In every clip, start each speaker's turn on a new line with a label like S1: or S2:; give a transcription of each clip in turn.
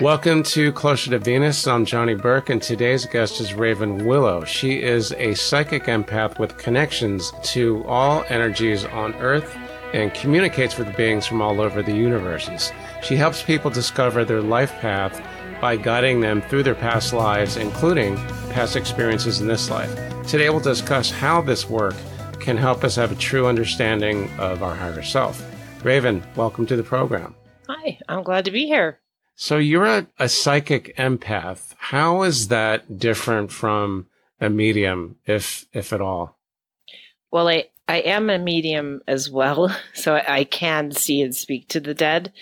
S1: Welcome to Closer to Venus. I'm Johnny Burke, and today's guest is Raven Willow. She is a psychic empath with connections to all energies on Earth and communicates with beings from all over the universes. She helps people discover their life path by guiding them through their past lives, including past experiences in this life. Today, we'll discuss how this work can help us have a true understanding of our higher self. Raven, welcome to the program.
S2: Hi, I'm glad to be here.
S1: So you're a, a psychic empath. How is that different from a medium, if if at all?
S2: Well, I I am a medium as well, so I can see and speak to the dead.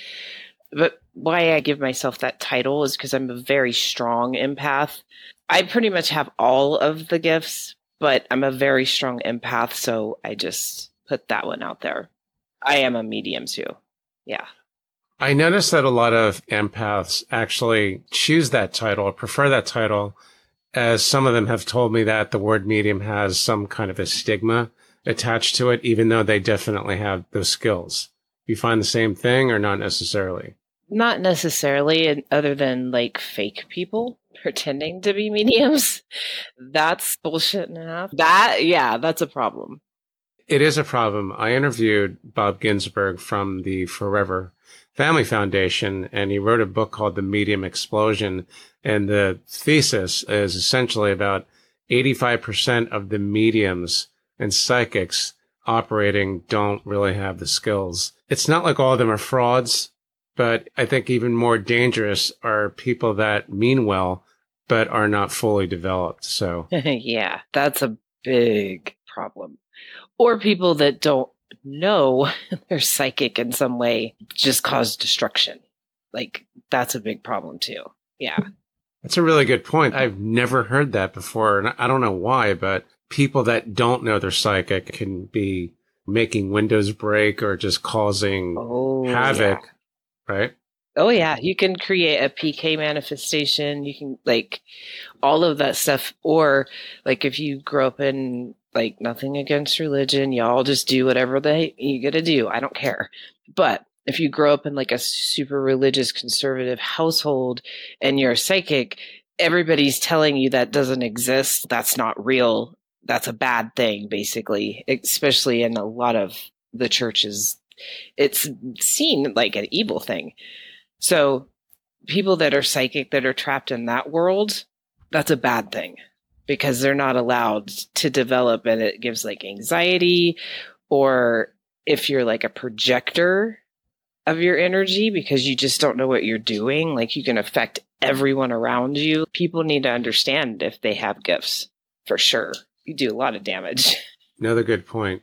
S2: But why I give myself that title is because I'm a very strong empath. I pretty much have all of the gifts, but I'm a very strong empath, so I just put that one out there. I am a medium too. Yeah.
S1: I noticed that a lot of empaths actually choose that title or prefer that title, as some of them have told me that the word medium has some kind of a stigma attached to it, even though they definitely have those skills. You find the same thing or not necessarily?
S2: Not necessarily, other than like fake people pretending to be mediums. That's bullshit enough. That, yeah, that's a problem.
S1: It is a problem. I interviewed Bob Ginsberg from the Forever Family Foundation, and he wrote a book called The Medium Explosion. And the thesis is essentially about 85% of the mediums and psychics operating don't really have the skills. It's not like all of them are frauds, but I think even more dangerous are people that mean well, but are not fully developed. So,
S2: yeah, that's a big problem. Or people that don't know they're psychic in some way just cause destruction. Like that's a big problem too. Yeah.
S1: That's a really good point. I've never heard that before. And I don't know why, but people that don't know they're psychic can be making windows break or just causing oh, havoc, yeah. right?
S2: Oh yeah, you can create a PK manifestation. You can like all of that stuff. Or like if you grow up in like nothing against religion. Y'all just do whatever they you gotta do. I don't care. But if you grow up in like a super religious conservative household and you're psychic, everybody's telling you that doesn't exist. That's not real. That's a bad thing, basically, especially in a lot of the churches. It's seen like an evil thing. So people that are psychic that are trapped in that world, that's a bad thing because they're not allowed to develop and it gives like anxiety or if you're like a projector of your energy because you just don't know what you're doing like you can affect everyone around you. People need to understand if they have gifts for sure. You do a lot of damage.
S1: Another good point.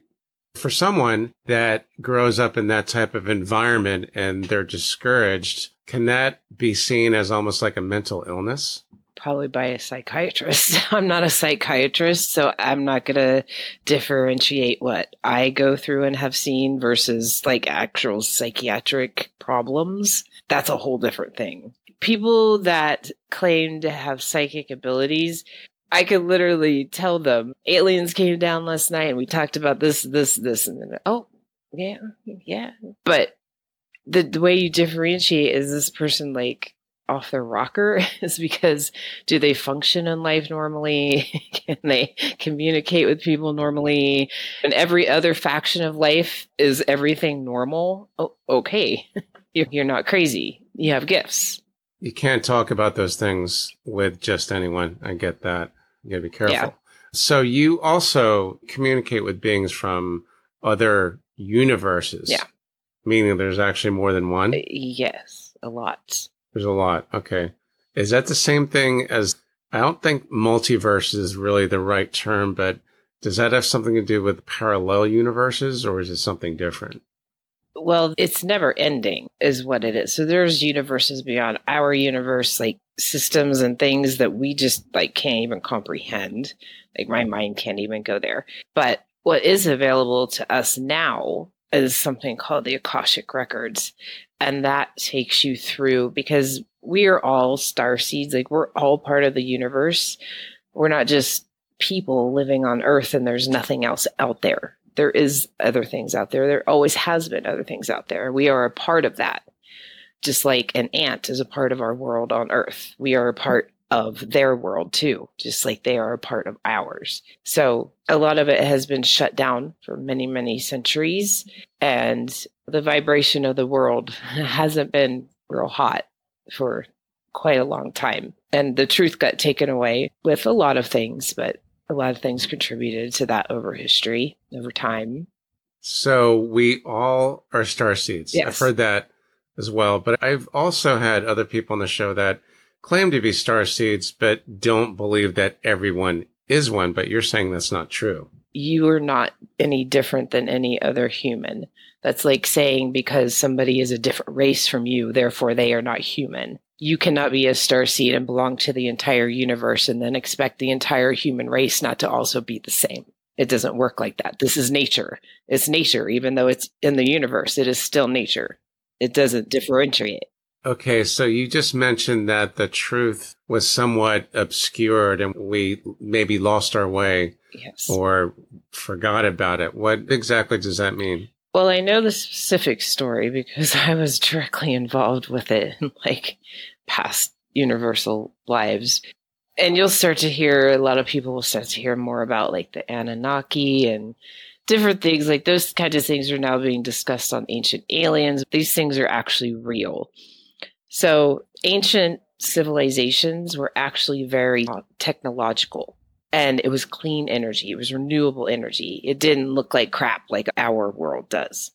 S1: For someone that grows up in that type of environment and they're discouraged can that be seen as almost like a mental illness
S2: probably by a psychiatrist. I'm not a psychiatrist, so I'm not going to differentiate what I go through and have seen versus like actual psychiatric problems. That's a whole different thing. People that claim to have psychic abilities, I could literally tell them aliens came down last night and we talked about this, this, this, and then, oh, yeah, yeah. But the, the way you differentiate is this person like off their rocker is because do they function in life normally? Can they communicate with people normally? And every other faction of life is everything normal? Oh, okay. You're not crazy. You have gifts.
S1: You can't talk about those things with just anyone. I get that. You gotta be careful. Yeah. So you also communicate with beings from other universes.
S2: Yeah.
S1: Meaning there's actually more than one? Uh,
S2: yes, a lot.
S1: There's a lot. Okay. Is that the same thing as I don't think multiverse is really the right term, but does that have something to do with parallel universes or is it something different?
S2: Well, it's never ending, is what it is. So there's universes beyond our universe, like systems and things that we just like can't even comprehend. Like my mind can't even go there. But what is available to us now is something called the Akashic Records and that takes you through because we are all star seeds like we're all part of the universe we're not just people living on earth and there's nothing else out there there is other things out there there always has been other things out there we are a part of that just like an ant is a part of our world on Earth. We are a part of their world too, just like they are a part of ours. So a lot of it has been shut down for many, many centuries. And the vibration of the world hasn't been real hot for quite a long time. And the truth got taken away with a lot of things, but a lot of things contributed to that over history, over time.
S1: So we all are star seeds.
S2: Yes.
S1: I've heard that as well. But I've also had other people on the show that claim to be star seeds, but don't believe that everyone is one. But you're saying that's not true.
S2: You are not any different than any other human. That's like saying because somebody is a different race from you, therefore they are not human. You cannot be a star seed and belong to the entire universe and then expect the entire human race not to also be the same. It doesn't work like that. This is nature. It's nature, even though it's in the universe, it is still nature. It doesn't differentiate.
S1: Okay, so you just mentioned that the truth was somewhat obscured and we maybe lost our way
S2: Yes.
S1: or forgot about it. What exactly does that mean?
S2: Well, I know the specific story because I was directly involved with it in like past universal lives. And you'll start to hear a lot of people will start to hear more about like the Anunnaki and different things. Like those kinds of things are now being discussed on Ancient Aliens. These things are actually real. So ancient civilizations were actually very uh, technological and it was clean energy. It was renewable energy. It didn't look like crap like our world does.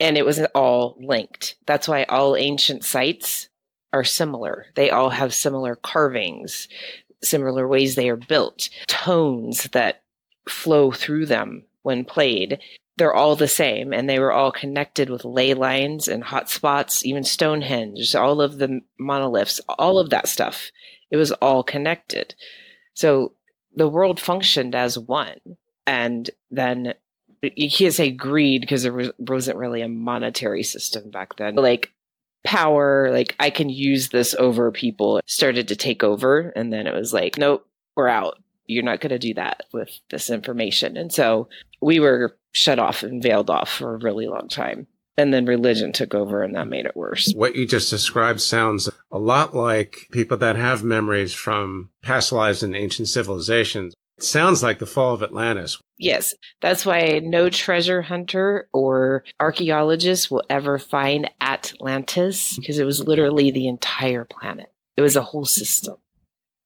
S2: And it was all linked. That's why all ancient sites are similar. They all have similar carvings, similar ways they are built, tones that flow through them when played. They're all the same, and they were all connected with ley lines and hot spots, even Stonehenge, all of the monoliths, all of that stuff. It was all connected. So the world functioned as one. And then you can't say greed because there was, wasn't really a monetary system back then. Like power, like I can use this over people started to take over. And then it was like, nope, we're out. You're not going to do that with this information. And so we were shut off and veiled off for a really long time. And then religion took over and that made it worse.
S1: What you just described sounds a lot like people that have memories from past lives in ancient civilizations. It sounds like the fall of Atlantis.
S2: Yes, that's why no treasure hunter or archaeologist will ever find Atlantis because it was literally the entire planet. It was a whole system.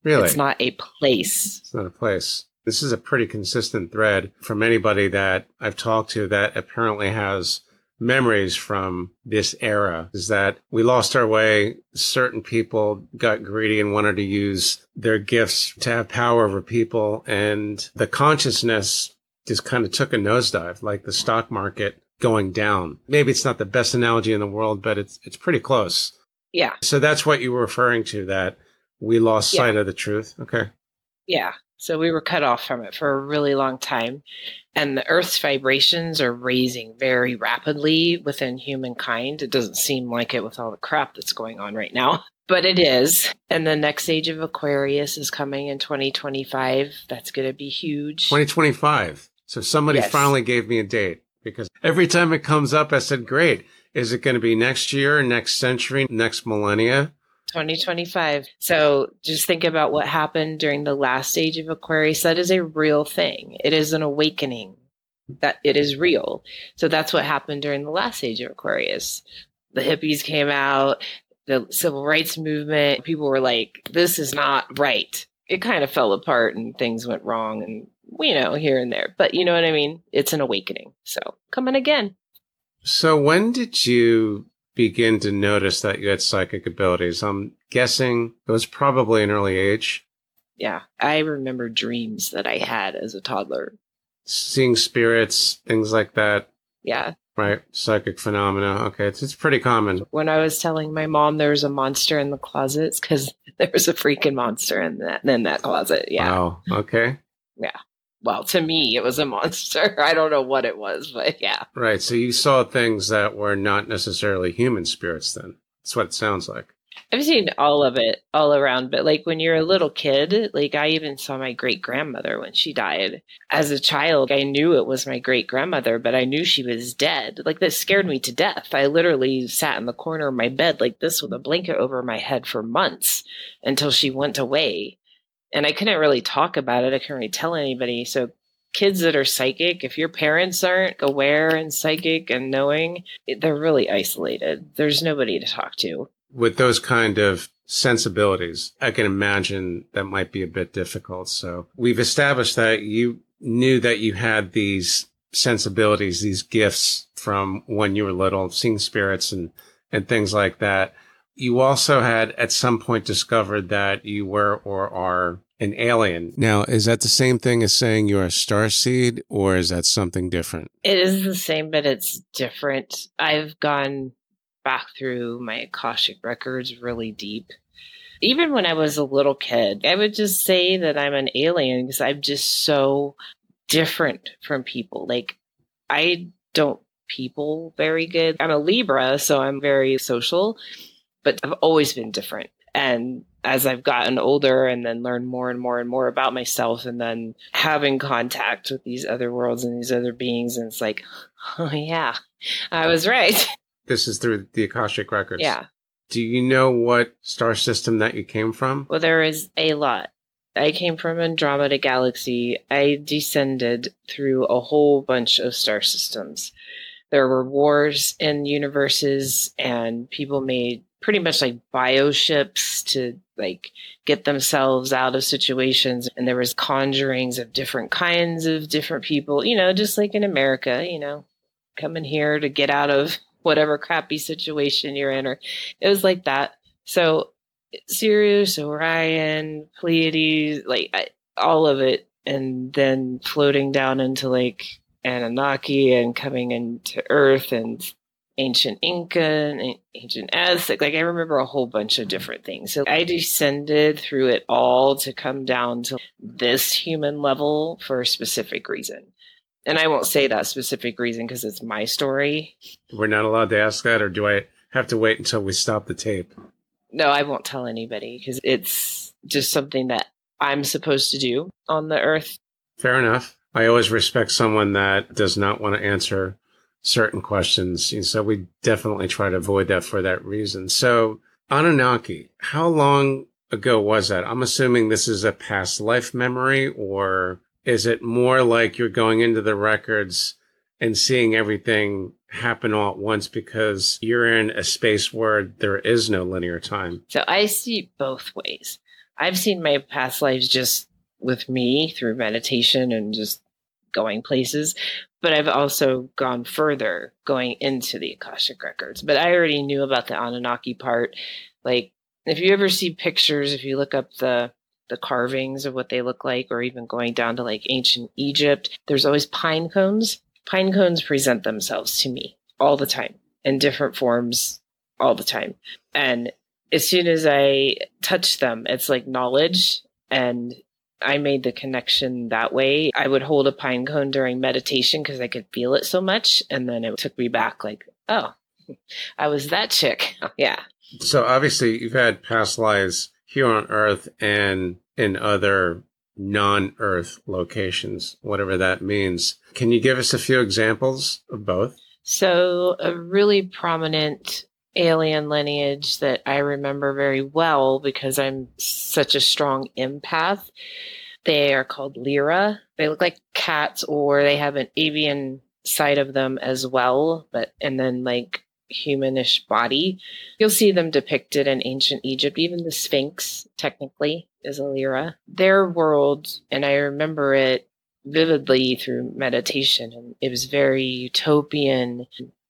S1: Really?
S2: It's not a place.
S1: It's not a place. This is a pretty consistent thread from anybody that I've talked to that apparently has memories from this era is that we lost our way. Certain people got greedy and wanted to use their gifts to have power over people. And the consciousness just kind of took a nosedive, like the stock market going down. Maybe it's not the best analogy in the world, but it's, it's pretty close.
S2: Yeah.
S1: So that's what you were referring to that we lost
S2: Yeah.
S1: sight of the truth. Okay.
S2: Yeah. So we were cut off from it for a really long time. And the Earth's vibrations are raising very rapidly within humankind. It doesn't seem like it with all the crap that's going on right now, but it is. And the next age of Aquarius is coming in 2025. That's going to be huge.
S1: 2025. So somebody
S2: Yes.
S1: finally gave me a date because every time it comes up, I said, great. Is it going to be next year, next century, next millennia?
S2: 2025. So just think about what happened during the last stage of Aquarius. That is a real thing. It is an awakening. That it is real. So that's what happened during the last stage of Aquarius. The hippies came out, the civil rights movement, people were like, this is not right. It kind of fell apart and things went wrong and you know, here and there. But you know what I mean? It's an awakening. So coming again.
S1: So when did you begin to notice that you had psychic abilities? I'm guessing it was probably an early age.
S2: Yeah. I remember dreams that I had as a toddler.
S1: Seeing spirits, things like that,
S2: Yeah.
S1: right? Psychic phenomena. Okay. It's, it's pretty common.
S2: when I was telling my mom there was a monster in the closets because there was a freaking monster in that in that closet. Yeah.
S1: Wow. Okay.
S2: Well, to me, it was a monster. I don't know what it was, but yeah.
S1: Right. So you saw things that were not necessarily human spirits then. That's what it sounds like.
S2: I've seen all of it all around, but like when you're a little kid, like I even saw my great grandmother when she died. As a child, I knew it was my great grandmother, but I knew she was dead. Like that scared me to death. I literally sat in the corner of my bed like this with a blanket over my head for months until she went away. And I couldn't really talk about it. I couldn't really tell anybody. So kids that are psychic, if your parents aren't aware and psychic and knowing, they're really isolated. There's nobody to talk to
S1: with those kind of sensibilities, I can imagine that might be a bit difficult. So we've established that you knew that you had these sensibilities, these gifts from when you were little, seeing spirits and, and things like that. You also had at some point discovered that you were or are an alien. Now, is that the same thing as saying you're a star seed or is that something different?
S2: It is the same, but it's different. I've gone back through my Akashic records really deep. Even when I was a little kid, I would just say that I'm an alien because I'm just so different from people. Like, I don't people very good. I'm a Libra, so I'm very social, but I've always been different. And as I've gotten older and then learned more and more and more about myself and then having contact with these other worlds and these other beings, and it's like, oh yeah, I was right.
S1: This is through the Akashic Records.
S2: Yeah.
S1: Do you know what star system that you came from?
S2: Well, there is a lot. I came from Andromeda Galaxy. I descended through a whole bunch of star systems. There were wars in universes, and people made pretty much like bioships to like get themselves out of situations and there was conjurings of different kinds of different people you know just like in america you know coming here to get out of whatever crappy situation you're in, or it was like that. So Sirius, Orion, Pleiades, like I, all of it, and then floating down into like Anunnaki and coming into Earth and ancient Inca and ancient Aztec. Like I remember a whole bunch of mm-hmm. different things. So I descended through it all to come down to this human level for a specific reason and I won't say that specific reason because it's my story.
S1: We're not allowed to ask that, or do I have to wait until we stop the tape?
S2: No, I won't tell anybody because it's just something that I'm supposed to do on the earth.
S1: Fair enough. I always respect someone that does not want to answer certain questions. And so we definitely try to avoid that for that reason. So, Anunnaki, how long ago was that? I'm assuming this is a past life memory or is it more like you're going into the records and seeing everything happen all at once because you're in a space where there is no linear time?
S2: So I see both ways. I've seen my past lives just with me through meditation and just going places, but I've also gone further going into the Akashic records. But I already knew about the Anunnaki part. Like, if you ever see pictures, if you look up the the carvings of what they look like, or even going down to like ancient Egypt, there's always pine cones. Pine cones present themselves to me all the time in different forms all the time. And as soon as I touch them, it's like knowledge. And I made the connection that way. I would hold a pine cone during meditation because I could feel it so much. And then it took me back, like, oh, I was that chick. yeah.
S1: So obviously, you've had past lives here on Earth and in other non Earth locations, whatever that means. Can you give us a few examples of both?
S2: So, a really prominent alien lineage that I remember very well because I'm such a strong empath. They are called Lyra. They look like cats, or they have an avian side of them as well, but and then like humanish body. You'll see them depicted in ancient Egypt. Even the Sphinx, technically, is a Lyra. Their world, and I remember it vividly through meditation, and it was very utopian.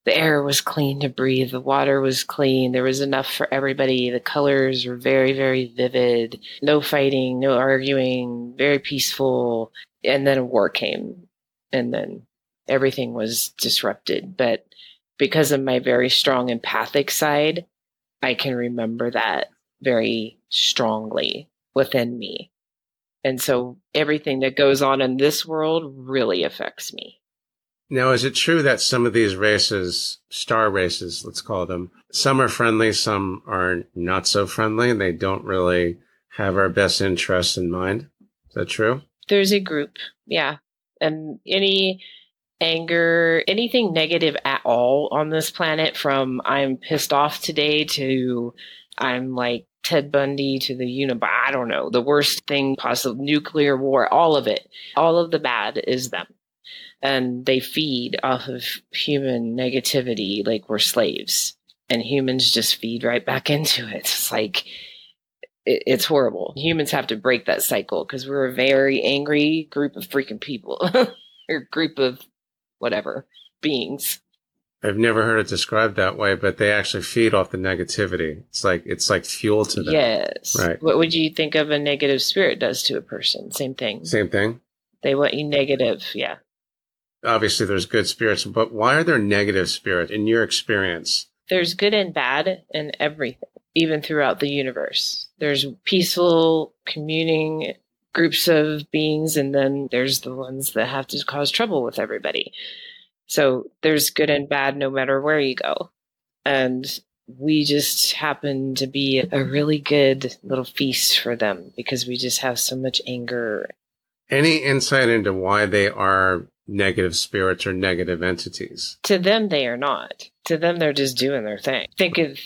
S2: The air was clean to breathe, the water was clean, there was enough for everybody. The colors were very, very vivid. No fighting, no arguing, very peaceful. And then a war came, and then everything was disrupted. But because of my very strong empathic side, I can remember that very strongly within me. And so everything that goes on in this world really affects me.
S1: Now, is it true that some of these races, star races, let's call them, some are friendly, some are not so friendly, and they don't really have our best interests in mind? Is that true?
S2: There's a group, yeah. And any anger, anything negative at all on this planet, from I'm pissed off today to I'm like Ted Bundy to the Unabomber, I don't know, the worst thing possible, nuclear war, all of it. All of the bad is them and they feed off of human negativity like we're slaves and humans just feed right back into it it's like it, it's horrible humans have to break that cycle because we're a very angry group of freaking people or group of whatever beings
S1: I've never heard it described that way, but they actually feed off the negativity. It's like it's like fuel to them.
S2: Yes.
S1: Right.
S2: What would you think of a negative spirit does to a person? Same thing.
S1: Same thing.
S2: They want you negative. Yeah
S1: obviously there's good spirits, but why are there negative spirits in your experience?
S2: There's good and bad in everything, even throughout the universe. There's peaceful communing groups of beings, and then there's the ones that have to cause trouble with everybody. So there's good and bad no matter where you go. And we just happen to be a really good little feast for them because we just have so much anger.
S1: Any insight into why they are negative spirits or negative entities.
S2: To them, they are not. To them, they're just doing their thing. Think of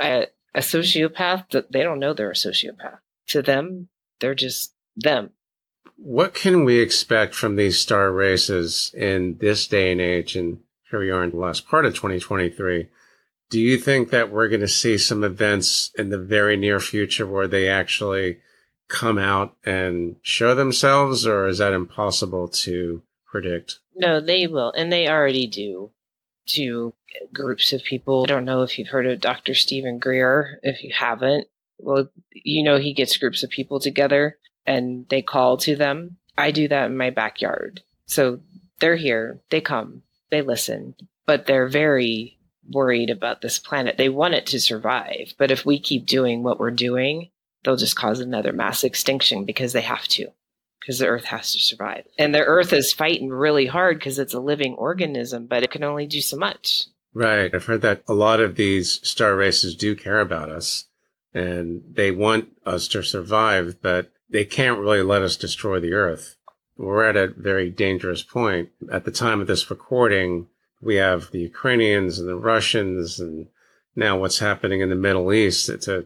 S2: a, a sociopath that they don't know they're a sociopath. To them, they're just them.
S1: What can we expect from these star races in this day and age? And here we are in the last part of 2023. Do you think that we're going to see some events in the very near future where they actually come out and show themselves, or is that impossible to predict.
S2: No, they will, and they already do to groups of people. I don't know if you've heard of Dr. Steven Greer. If you haven't, well, you know he gets groups of people together and they call to them. I do that in my backyard. So they're here, they come, they listen, but they're very worried about this planet. They want it to survive. But if we keep doing what we're doing, they'll just cause another mass extinction because they have to because the earth has to survive. And the earth is fighting really hard because it's a living organism, but it can only do so much.
S1: Right. I've heard that a lot of these star races do care about us and they want us to survive, but they can't really let us destroy the earth. We're at a very dangerous point. At the time of this recording, we have the Ukrainians and the Russians and now what's happening in the Middle East. It's a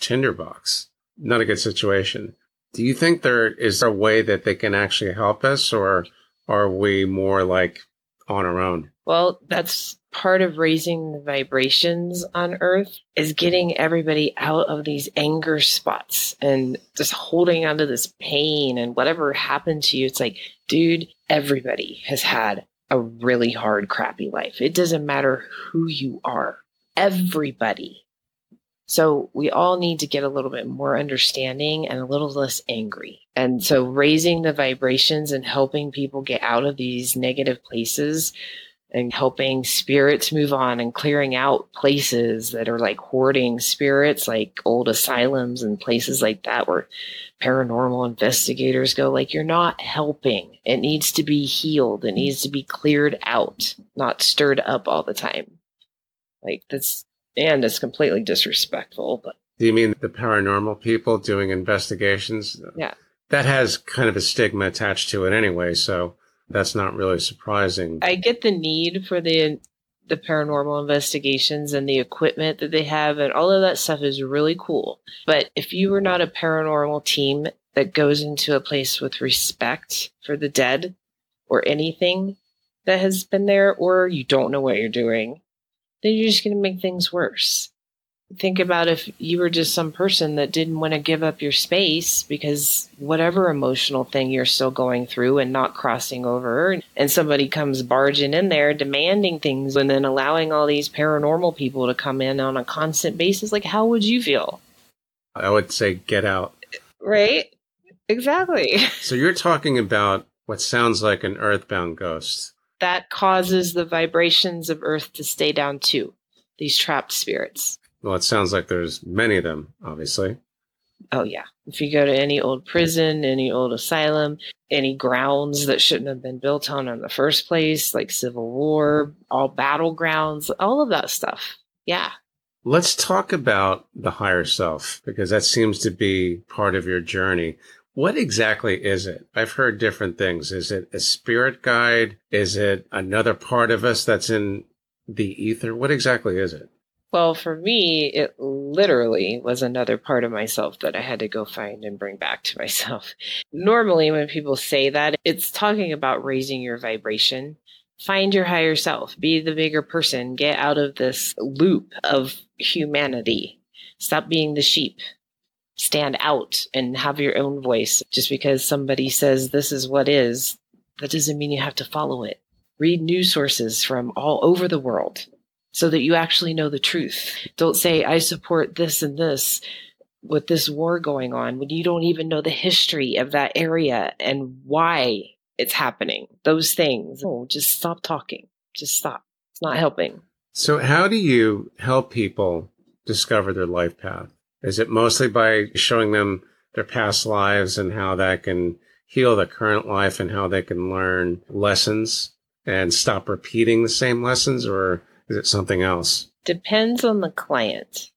S1: tinderbox. Not a good situation. Do you think there is a way that they can actually help us, or are we more like on our own?
S2: Well, that's part of raising the vibrations on earth is getting everybody out of these anger spots and just holding onto this pain and whatever happened to you. It's like, dude, everybody has had a really hard, crappy life. It doesn't matter who you are. Everybody so we all need to get a little bit more understanding and a little less angry. And so raising the vibrations and helping people get out of these negative places and helping spirits move on and clearing out places that are like hoarding spirits, like old asylums and places like that where paranormal investigators go, like, you're not helping. It needs to be healed. It needs to be cleared out, not stirred up all the time. Like, that's and it's completely disrespectful. But
S1: do you mean the paranormal people doing investigations?
S2: Yeah,
S1: that has kind of a stigma attached to it anyway. So that's not really surprising.
S2: I get the need for the the paranormal investigations and the equipment that they have and all of that stuff is really cool. But if you were not a paranormal team that goes into a place with respect for the dead or anything that has been there, or you don't know what you're doing, then you're just going to make things worse. Think about if you were just some person that didn't want to give up your space because whatever emotional thing you're still going through and not crossing over, and somebody comes barging in there demanding things and then allowing all these paranormal people to come in on a constant basis, like how would you feel?
S1: I would say get out.
S2: Right? Exactly.
S1: So you're talking about what sounds like an earthbound ghost
S2: that causes the vibrations of Earth to stay down too. These trapped spirits.
S1: Well, it sounds like there's many of them, obviously.
S2: Oh, yeah. If you go to any old prison, any old asylum, any grounds that shouldn't have been built on in the first place, like Civil War, all battlegrounds, all of that stuff. Yeah.
S1: Let's talk about the higher self because that seems to be part of your journey. What exactly is it? I've heard different things. Is it a spirit guide? Is it another part of us that's in the ether? What exactly is it?
S2: Well, for me, it literally was another part of myself that I had to go find and bring back to myself. Normally, when people say that, it's talking about raising your vibration. Find your higher self, be the bigger person, get out of this loop of humanity. Stop being the sheep. Stand out and have your own voice. Just because somebody says this is what is, that doesn't mean you have to follow it. Read news sources from all over the world so that you actually know the truth. Don't say, I support this and this with this war going on when you don't even know the history of that area and why it's happening. Those things. Oh, just stop talking. Just stop. It's not helping.
S1: So, how do you help people discover their life path? Is it mostly by showing them their past lives and how that can heal the current life and how they can learn lessons and stop repeating the same lessons? Or is it something else?
S2: Depends on the client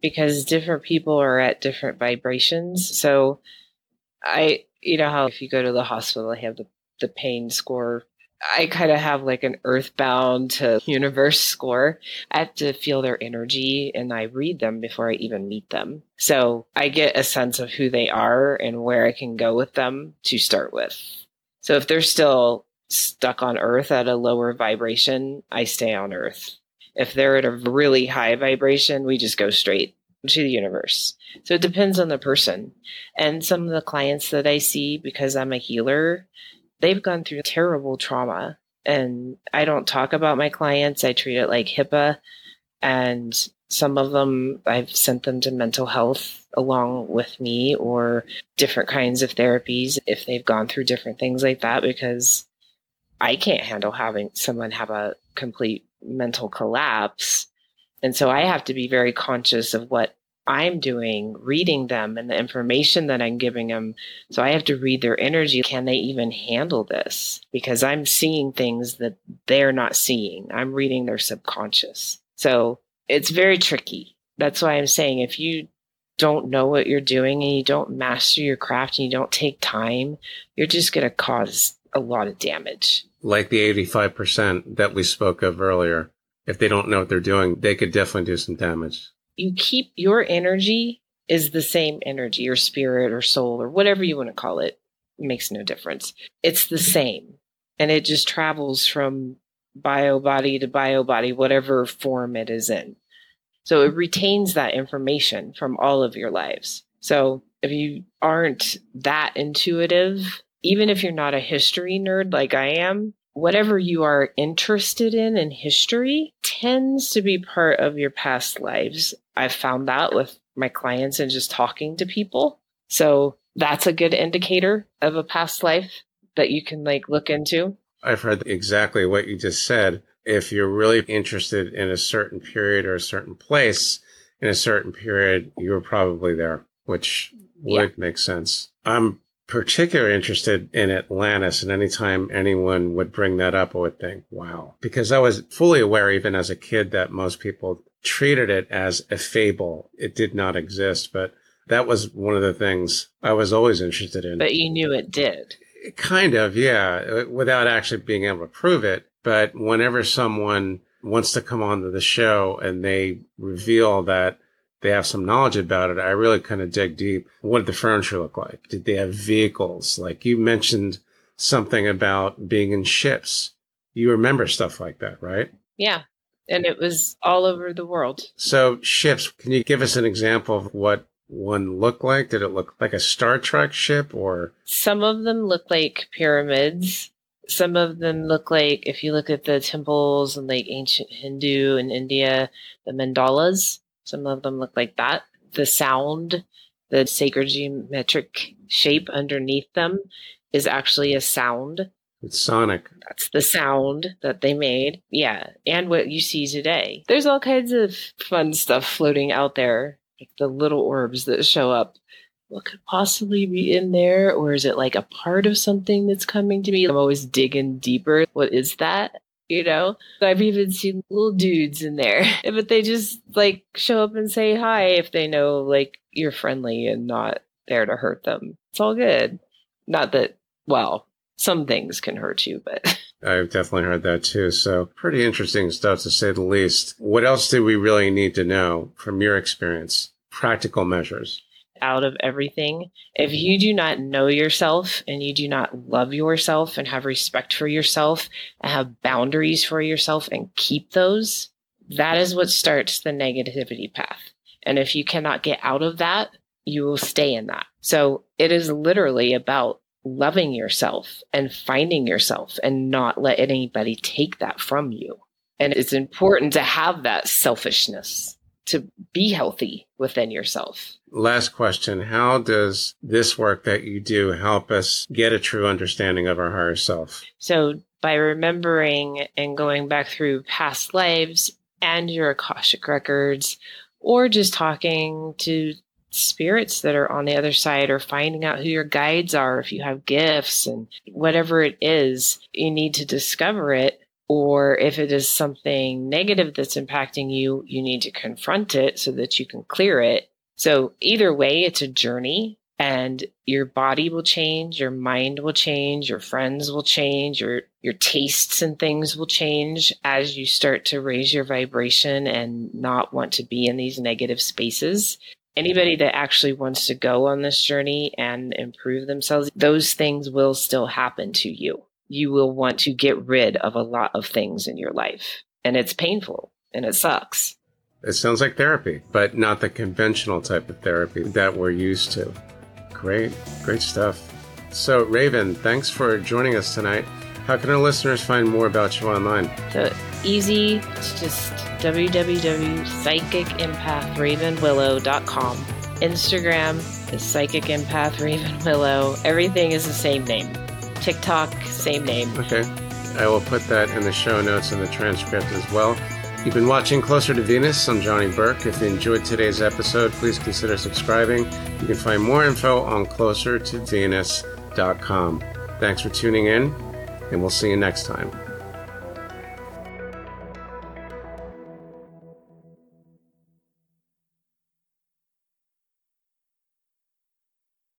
S2: because different people are at different vibrations. So I, you know how if you go to the hospital, they have the, the pain score. I kind of have like an earthbound to universe score. I have to feel their energy and I read them before I even meet them. So I get a sense of who they are and where I can go with them to start with. So if they're still stuck on earth at a lower vibration, I stay on earth. If they're at a really high vibration, we just go straight to the universe. So it depends on the person. And some of the clients that I see, because I'm a healer, they've gone through terrible trauma. And I don't talk about my clients, I treat it like HIPAA. And some of them, I've sent them to mental health along with me or different kinds of therapies if they've gone through different things like that, because I can't handle having someone have a complete mental collapse. And so I have to be very conscious of what I'm doing, reading them and the information that I'm giving them. So I have to read their energy. Can they even handle this? Because I'm seeing things that they're not seeing. I'm reading their subconscious. So it's very tricky. That's why I'm saying if you don't know what you're doing and you don't master your craft and you don't take time, you're just going to cause a lot of damage
S1: like the 85% that we spoke of earlier. If they don't know what they're doing, they could definitely do some damage.
S2: You keep your energy is the same energy or spirit or soul or whatever you want to call it. it makes no difference. It's the same. And it just travels from bio body to bio body, whatever form it is in. So it retains that information from all of your lives. So if you aren't that intuitive, even if you're not a history nerd like I am, whatever you are interested in in history tends to be part of your past lives. I've found that with my clients and just talking to people. So that's a good indicator of a past life that you can like look into.
S1: I've heard exactly what you just said. If you're really interested in a certain period or a certain place in a certain period, you're probably there, which would yeah. make sense. I'm particularly interested in Atlantis. And anytime anyone would bring that up, I would think, wow, because I was fully aware, even as a kid, that most people treated it as a fable. It did not exist, but that was one of the things I was always interested in.
S2: But you knew it did.
S1: Kind of, yeah, uh, without actually being able to prove it. But whenever someone wants to come on to the show and they reveal that they have some knowledge about it, I really kind of dig deep. What did the furniture look like? Did they have vehicles? Like you mentioned something about being in ships. You remember stuff like that, right?
S2: Yeah. And it was all over the world.
S1: So ships, can you give us an example of what one looked like? Did it look like a Star Trek ship or?
S2: Some of them look like pyramids. Some of them look like, if you look at the temples and like ancient Hindu in India, the mandalas, some of them look like that. The sound, the sacred geometric shape underneath them is actually a sound.
S1: It's sonic.
S2: That's the sound that they made. Yeah. And what you see today. There's all kinds of fun stuff floating out there, like the little orbs that show up what could possibly be in there? Or is it like a part of something that's coming to me? I'm always digging deeper. What is that? You know, I've even seen little dudes in there, but they just like show up and say hi if they know like you're friendly and not there to hurt them. It's all good. Not that, well, some things can hurt you, but.
S1: I've definitely heard that too. So pretty interesting stuff to say the least. What else do we really need to know from your experience? Practical measures
S2: out of everything. If you do not know yourself and you do not love yourself and have respect for yourself and have boundaries for yourself and keep those, that is what starts the negativity path. And if you cannot get out of that, you will stay in that. So it is literally about loving yourself and finding yourself and not let anybody take that from you. And it's important to have that selfishness to be healthy within yourself.
S1: Last question. How does this work that you do help us get a true understanding of our higher self?
S2: So, by remembering and going back through past lives and your Akashic records, or just talking to spirits that are on the other side, or finding out who your guides are, if you have gifts and whatever it is, you need to discover it or if it is something negative that's impacting you, you need to confront it so that you can clear it. So, either way, it's a journey and your body will change, your mind will change, your friends will change, your your tastes and things will change as you start to raise your vibration and not want to be in these negative spaces. Anybody that actually wants to go on this journey and improve themselves, those things will still happen to you you will want to get rid of a lot of things in your life. And it's painful and it sucks.
S1: It sounds like therapy, but not the conventional type of therapy that we're used to. Great, great stuff. So, Raven, thanks for joining us tonight. How can our listeners find more about you online?
S2: So easy. It's just www.psychicempathravenwillow.com. Instagram is Psychic Empath Raven Willow. Everything is the same name. TikTok, same name.
S1: Okay. I will put that in the show notes and the transcript as well. You've been watching Closer to Venus. I'm Johnny Burke. If you enjoyed today's episode, please consider subscribing. You can find more info on closertovenus.com. Thanks for tuning in, and we'll see you next time.